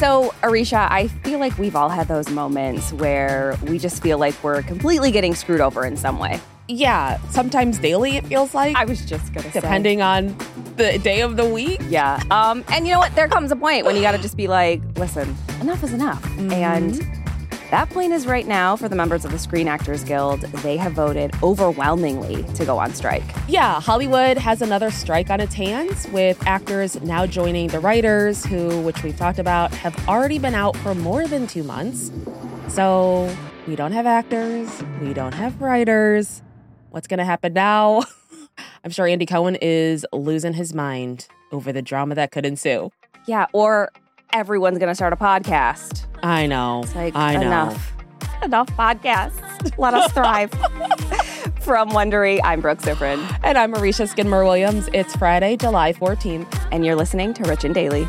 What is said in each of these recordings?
So, Aricia, I feel like we've all had those moments where we just feel like we're completely getting screwed over in some way. Yeah, sometimes daily it feels like. I was just gonna say. depending on the day of the week. Yeah. Um, and you know what? There comes a point when you got to just be like, listen, enough is enough. And that point is right now for the members of the Screen Actors Guild. They have voted overwhelmingly to go on strike. Yeah, Hollywood has another strike on its hands with actors now joining the writers who, which we've talked about, have already been out for more than two months. So we don't have actors, we don't have writers. What's going to happen now? I'm sure Andy Cohen is losing his mind over the drama that could ensue. Yeah. Or everyone's going to start a podcast. I know. It's like, I know. enough. Enough podcasts. Let us thrive. From Wondery, I'm Brooke Siffrinn, And I'm Aricia Skidmore Williams. It's Friday, July 14th. and you're listening to Rich and Daily.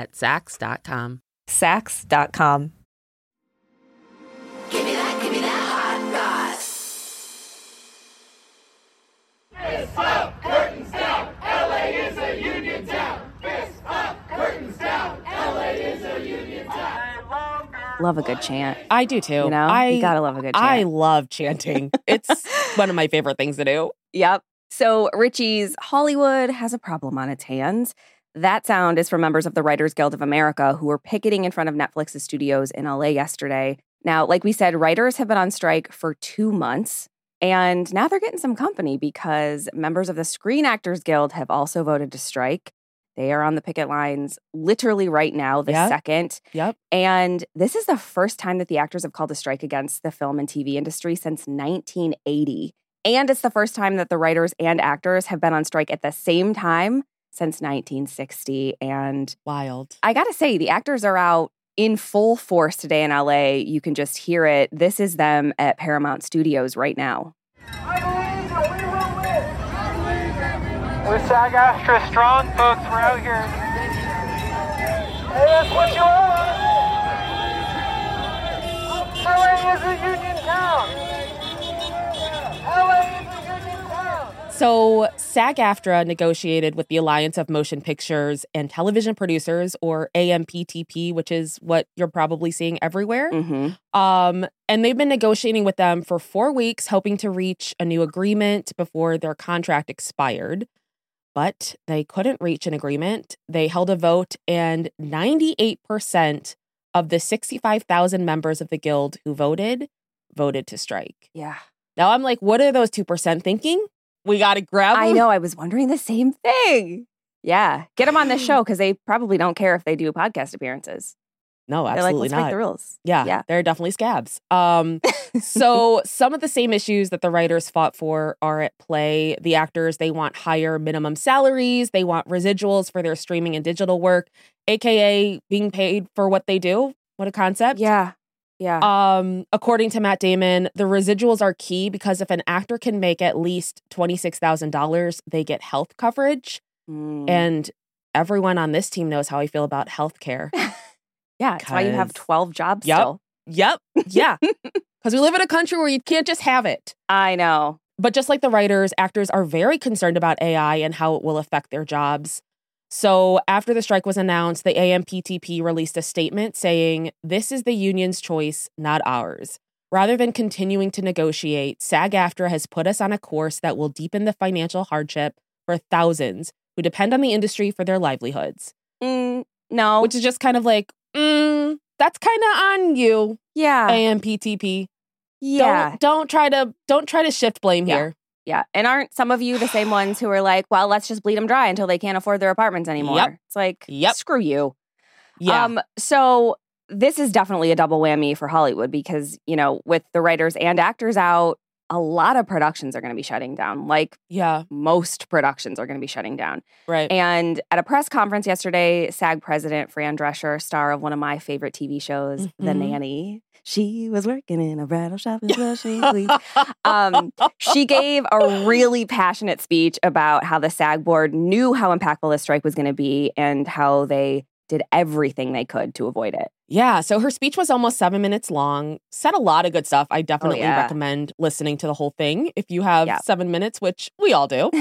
at Saks.com. Saks.com. Give me that, give me that hot sauce. Love a good chant. I do too. You know, I you gotta love a good chant. I love chanting. It's one of my favorite things to do. Yep. So Richie's Hollywood has a problem on its hands. That sound is from members of the Writers Guild of America who were picketing in front of Netflix's studios in LA yesterday. Now, like we said, writers have been on strike for two months. And now they're getting some company because members of the Screen Actors Guild have also voted to strike. They are on the picket lines literally right now, the Yep. second. Yep. And this is the first time that the actors have called a strike against the film and TV industry since 1980. And it's the first time that the writers and actors have been on strike at the same time since 1960. And Wild. I gotta say, the actors are out in full force today in LA. You can just hear it. This is them at Paramount Studios right now. I believe that we will win. We're SAG AFTRA strong, folks. We're out here. Hey, that's what you are. LA is a union town. LA So, SAG AFTRA negotiated with the Alliance of Motion Pictures and Television Producers, or AMPTP, which is what you're probably seeing everywhere. Mm-hmm. Um, and they've been negotiating with them for four weeks, hoping to reach a new agreement before their contract expired. But they couldn't reach an agreement. They held a vote, and 98% of the 65,000 members of the guild who voted voted to strike. Yeah. Now I'm like, what are those 2% thinking? We got to grab I know. I was wondering the same thing. Yeah. Get them on the show because they probably don't care if they do podcast appearances. No, like, absolutely let's not. break the rules. Yeah, Yeah. they're definitely scabs. Um, so some of the same issues that the writers fought for are at play. The actors they want higher minimum salaries, they want residuals for their streaming and digital work, aka being paid for what they do. What a concept! Yeah. Yeah. Um, according to Matt Damon, the residuals are key because if an actor can make at least twenty six thousand dollars, they get health coverage. Mm. And everyone on this team knows how I feel about healthcare. yeah, that's why you have 12 jobs Yep. still. yep. Yeah. Because we live in a country where you can't just have it. I know. But just like the writers, actors are very concerned about AI and how it will affect their jobs. So, after the strike was announced, the AMPTP released a statement saying, This is the union's choice, not ours. Rather than continuing to negotiate, SAG AFTRA has put us on a course that will deepen the financial hardship for thousands who depend on the industry for their livelihoods. Mm, no. Which is just kind of like, mm, that's kind of on you, yeah. AMPTP. yeah. Don't, don't try to don't try to shift blame Yeah. here. Yeah. And aren't some of you the same ones who are like, well, let's just bleed them dry until they can't afford their apartments anymore? Yep. It's like, Yep. screw you. Yeah. Um, so this is definitely a double whammy for Hollywood because, you know, with the writers and actors out, a lot of productions are going to be shutting down. Like yeah. most productions are going to be shutting down. Right. And at a press conference yesterday, SAG president Fran Drescher, star of one of my favorite TV shows, The Mhm. Nanny, she was working in a bridal shop in Flushing, Queens. Um, she gave a really passionate speech about how the SAG board knew how impactful this strike was going to be and how they did everything they could to avoid it. yeah. So her speech was almost seven minutes long, said a lot of good stuff. I definitely Oh, yeah. recommend listening to the whole thing if you have Yeah. seven minutes, which we all do.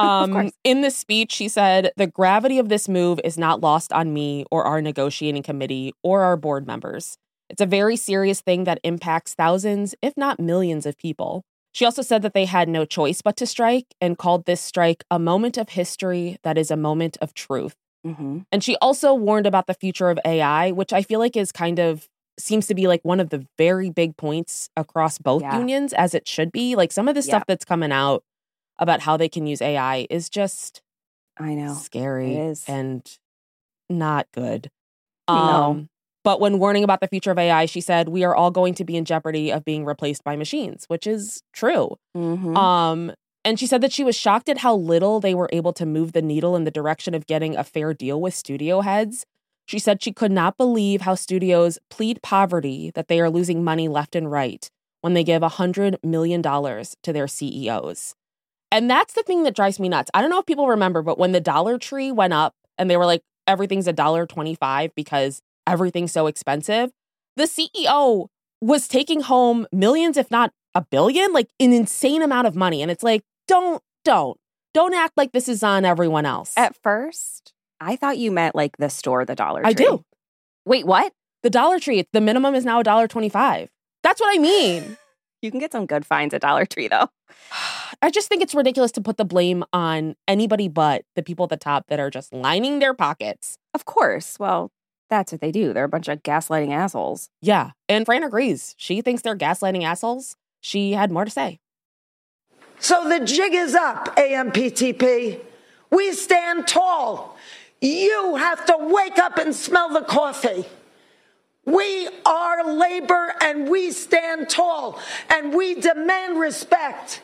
Um, in this speech, she said, The gravity of this move is not lost on me or our negotiating committee or our board members. It's a very serious thing that impacts thousands, if not millions, of people. She also said that they had no choice but to strike and called this strike a moment of history that is a moment of truth. Hmm And she also warned about the future of AI, which I feel like is kind of seems to be like one of the very big points across both Yeah. unions, as it should be. Like some of the stuff that's coming out about how they can use AI is just I know. scary and not good. No. Um, but when warning about the future of AI, she said, We are all going to be in jeopardy of being replaced by machines, which is true. Mhm. Um, and she said that she was shocked at how little they were able to move the needle in the direction of getting a fair deal with studio heads. She said she could not believe how studios plead poverty that they are losing money left and right when they give $100 million to their CEOs. And that's the thing that drives me nuts. I don't know if people remember, but when the Dollar Tree went up and they were like, everything's a dollar twenty-five because everything's so expensive, the CEO was taking home millions, if not a billion, like an insane amount of money. And it's like, don't, don't, don't act like this is on everyone else. At first, I thought you meant like the store, the Dollar Tree. I do. Wait, what? The Dollar Tree, the minimum is now a dollar twenty-five. That's what I mean. You can get some good finds at Dollar Tree though. I just think it's ridiculous to put the blame on anybody but the people at the top that are just lining their pockets. Of course. Well, that's what they do. They're a bunch of gaslighting assholes. Yeah. And Fran agrees. She thinks they're gaslighting assholes. She had more to say. So the jig is up, AMPTP. We stand tall. You have to wake up and smell the coffee. We are labor and we stand tall and we demand respect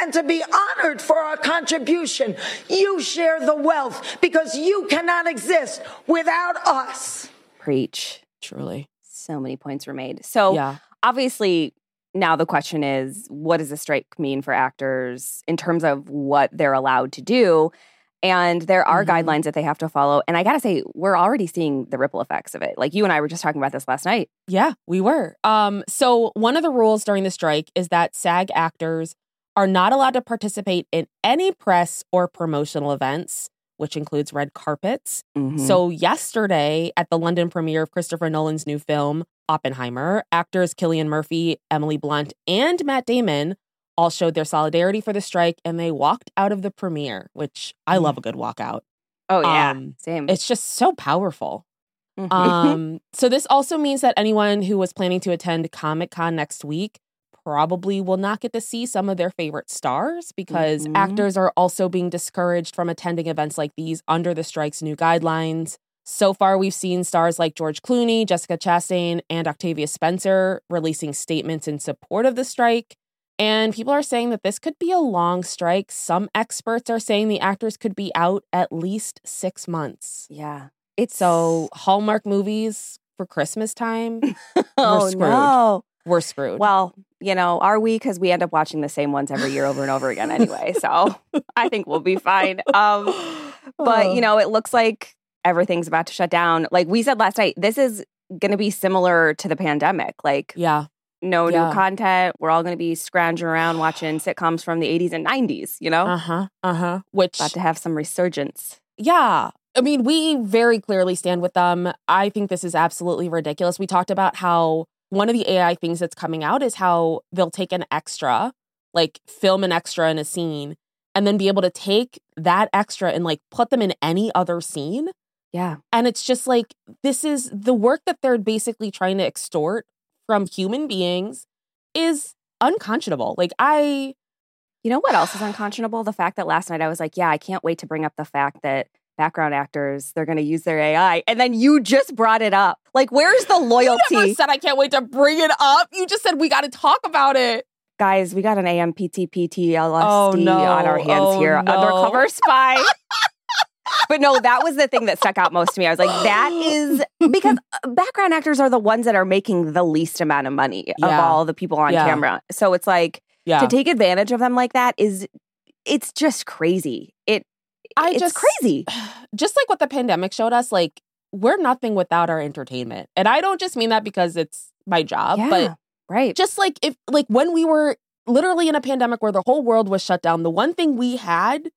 and to be honored for our contribution. You share the wealth because you cannot exist without us. Preach. Truly. So many points were made. So Yeah. obviously now the question is what does a strike mean for actors in terms of what they're allowed to do? And there are Mhm. guidelines that they have to follow. And i gotta say we're already seeing the ripple effects of it. Like you and i were just talking about this last night. Yeah, we were. Um, so one of the rules during the strike is that SAG actors are not allowed to participate in any press or promotional events, which includes red carpets. Mhm. So yesterday at the London premiere of Christopher Nolan's new film, Oppenheimer, actors Cillian Murphy, Emily Blunt, and Matt Damon all showed their solidarity for the strike and they walked out of the premiere, which I love a good walkout. oh yeah um, same It's just so powerful. Mhm. Um, so this also means that anyone who was planning to attend Comic Con next week probably will not get to see some of their favorite stars because Mhm. actors are also being discouraged from attending events like these under the strike's new guidelines. So far, we've seen stars like George Clooney, Jessica Chastain, and Octavia Spencer releasing statements in support of the strike. And people are saying that this could be a long strike. Some experts are saying the actors could be out at least six months. yeah it's So Hallmark movies for Christmas time, oh screwed. no we're screwed. well you know are we because we end up watching the same ones every year over and over again anyway so i think we'll be fine um But, you know, it looks like everything's about to shut down. Like we said last night, this is going to be similar to the pandemic. Like, Yeah. no Yeah. new content. We're all going to be scrounging around watching sitcoms from the 80s and 90s, you know? Uh huh. Uh huh. Which, About to have some resurgence. yeah. I mean, we very clearly stand with them. I think this is absolutely ridiculous. We talked about how one of the AI things that's coming out is how they'll take an extra, like film an extra in a scene, and then be able to take that extra and like put them in any other scene. Yeah. And it's just like, this is the work that they're basically trying to extort from human beings is unconscionable. Like, I, You know what else is unconscionable? The fact that last night I was like, yeah, I can't wait to bring up the fact that background actors, they're going to use their AI. And then you just brought it up. Like, where's the loyalty? you never said I can't wait to bring it up. You just said we got to talk about it. Guys, we got an AMPTPTLSD Oh, no. on our hands Oh, here. no. Undercover spy. but no, that was the thing that stuck out most to me. I was like, that is because uh, background actors are the ones that are making the least amount of money of all the people on Yeah. camera. So it's like Yeah. to take advantage of them like that is it's just crazy. I it's just crazy. just like what the pandemic showed us, like we're nothing without our entertainment. And I don't just mean that because it's my job, yeah, but right. just like if like when we were literally in a pandemic where the whole world was shut down, the one thing we had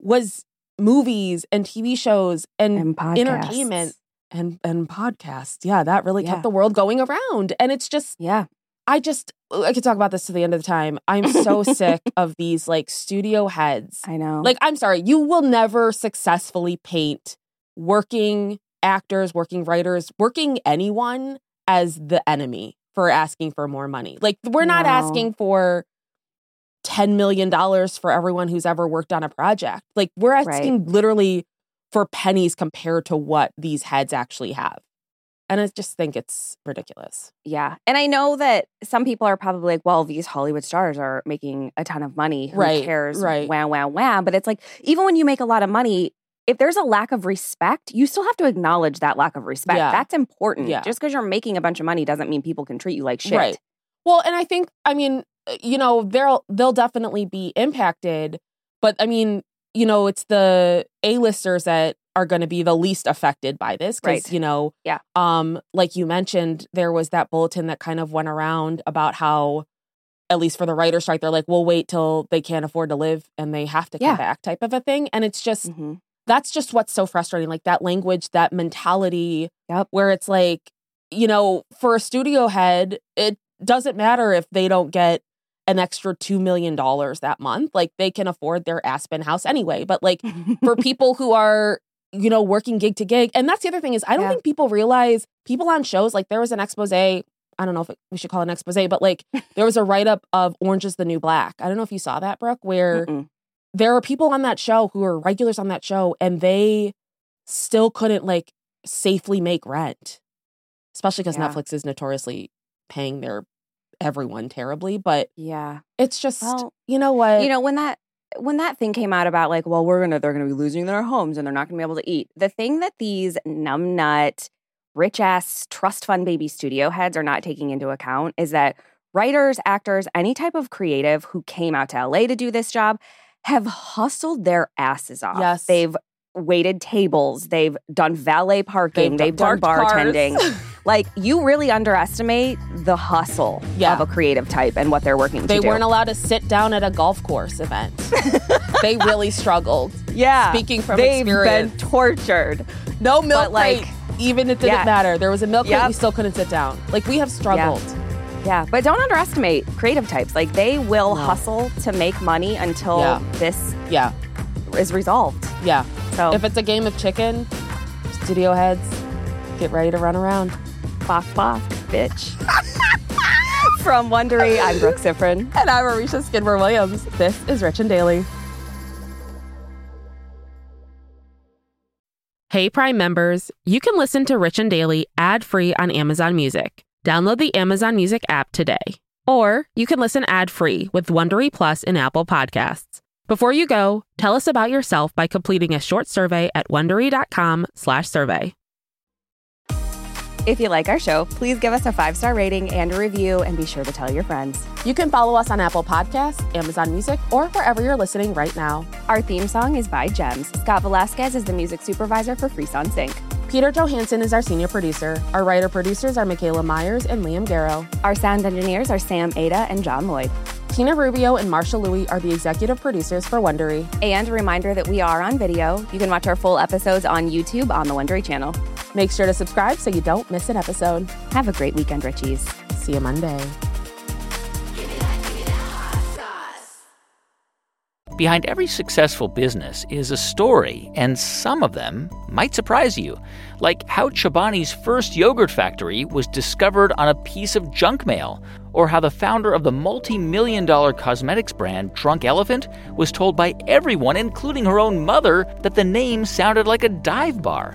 was movies and TV shows and, and podcasts. entertainment and and podcasts. Yeah, that really Yeah. kept the world going around. And it's just Yeah. I just I could talk about this to the end of the time. I'm so sick of these like studio heads I know. like, I'm sorry, you will never successfully paint working actors, working writers, working anyone as the enemy for asking for more money. Like, we're not No. asking for $10 million for everyone who's ever worked on a project. Like, we're Right. asking literally for pennies compared to what these heads actually have. And I just think it's ridiculous. Yeah. And I know that some people are probably like, well, these Hollywood stars are making a ton of money. Who Right, cares? right. Wow, wow, wow. But it's like, even when you make a lot of money, if there's a lack of respect, you still have to acknowledge that lack of respect. Yeah. That's important. Yeah. Just because you're making a bunch of money doesn't mean people can treat you like shit. Right. Well, and I think I mean, uh, you know, they'll they'll definitely be impacted, but I mean, you know, it's the A-listers that are going to be the least affected by this because Right. you know, Yeah. um, like you mentioned, there was that bulletin that kind of went around about how, at least for the writer strike, they're like, we'll wait till they can't afford to live and they have to come Yeah. back, type of a thing, and it's just hmm that's just what's so frustrating like that language that mentality Yep. where it's like you know for a studio head it doesn't matter if they don't get an extra 2 million dollars that month like they can afford their aspen house anyway but like for people who are you know working gig to gig and that's the other thing is i don't Yeah. think people realize people on shows like there was an expose i don't know if it, we should call it an expose but like there was a write-up of orange is the new black i don't know if you saw that brooke where Mm-mm. there are people on that show who are regulars on that show and they still couldn't like safely make rent especially because Yeah. netflix is notoriously paying their everyone terribly but yeah. it's just Well, you know what you know when that when that thing came out about like well we're gonna they're gonna be losing their homes and they're not gonna be able to eat the thing that these numbnut rich ass trust fund baby studio heads are not taking into account is that writers actors any type of creative who came out to la to do this job have hustled their asses off Yes. they've waited tables they've done valet parking they've, done parked cars. bartending like you really underestimate the hustle Yeah. of a creative type and what they're working they to weren't allowed to sit down at a golf course event they really struggled Yeah. Speaking from They've experience. been tortured. no milk But, like, crate even it didn't yeah. matter there was a milk crate Yep. we still couldn't sit down like we have struggled Yeah. But don't underestimate creative types. Like they will No. hustle to make money until Yeah. this yeah is resolved. yeah So if it's a game of chicken studio heads get ready to run around bok bok, bitch. From Wondery, I'm Brooke Siffrinn. And I'm Aricia Skidmore Williams. This is Rich and Daily. Hey, Prime members, you can listen to Rich and Daily ad free on Amazon Music. Download the Amazon Music app today. Or you can listen ad free with Wondery Plus in Apple Podcasts. Before you go, tell us about yourself by completing a short survey at wondery.com/survey. If you like our show, please give us a five star rating and a review, and be sure to tell your friends. You can follow us on Apple Podcasts, Amazon Music, or wherever you're listening right now. Our theme song is by Gems. Scott Velasquez is the music supervisor for Frisson Sync. Peter Johansson is our senior producer. Our writer producers are Michaela Myers and Liam Garrow. Our sound engineers are Sam Ada and John Lloyd. Tina Rubio and Marshall Louis are the executive producers for Wondery. And a reminder that we are on video. You can watch our full episodes on YouTube on the Wondery channel. Make sure to subscribe so you don't miss an episode. Have a great weekend, Richies. See you Monday. Behind every successful business is a story, and some of them might surprise you. Like how Chobani's first yogurt factory was discovered on a piece of junk mail, or how the founder of the multi million dollar cosmetics brand Drunk Elephant was told by everyone, including her own mother, that the name sounded like a dive bar.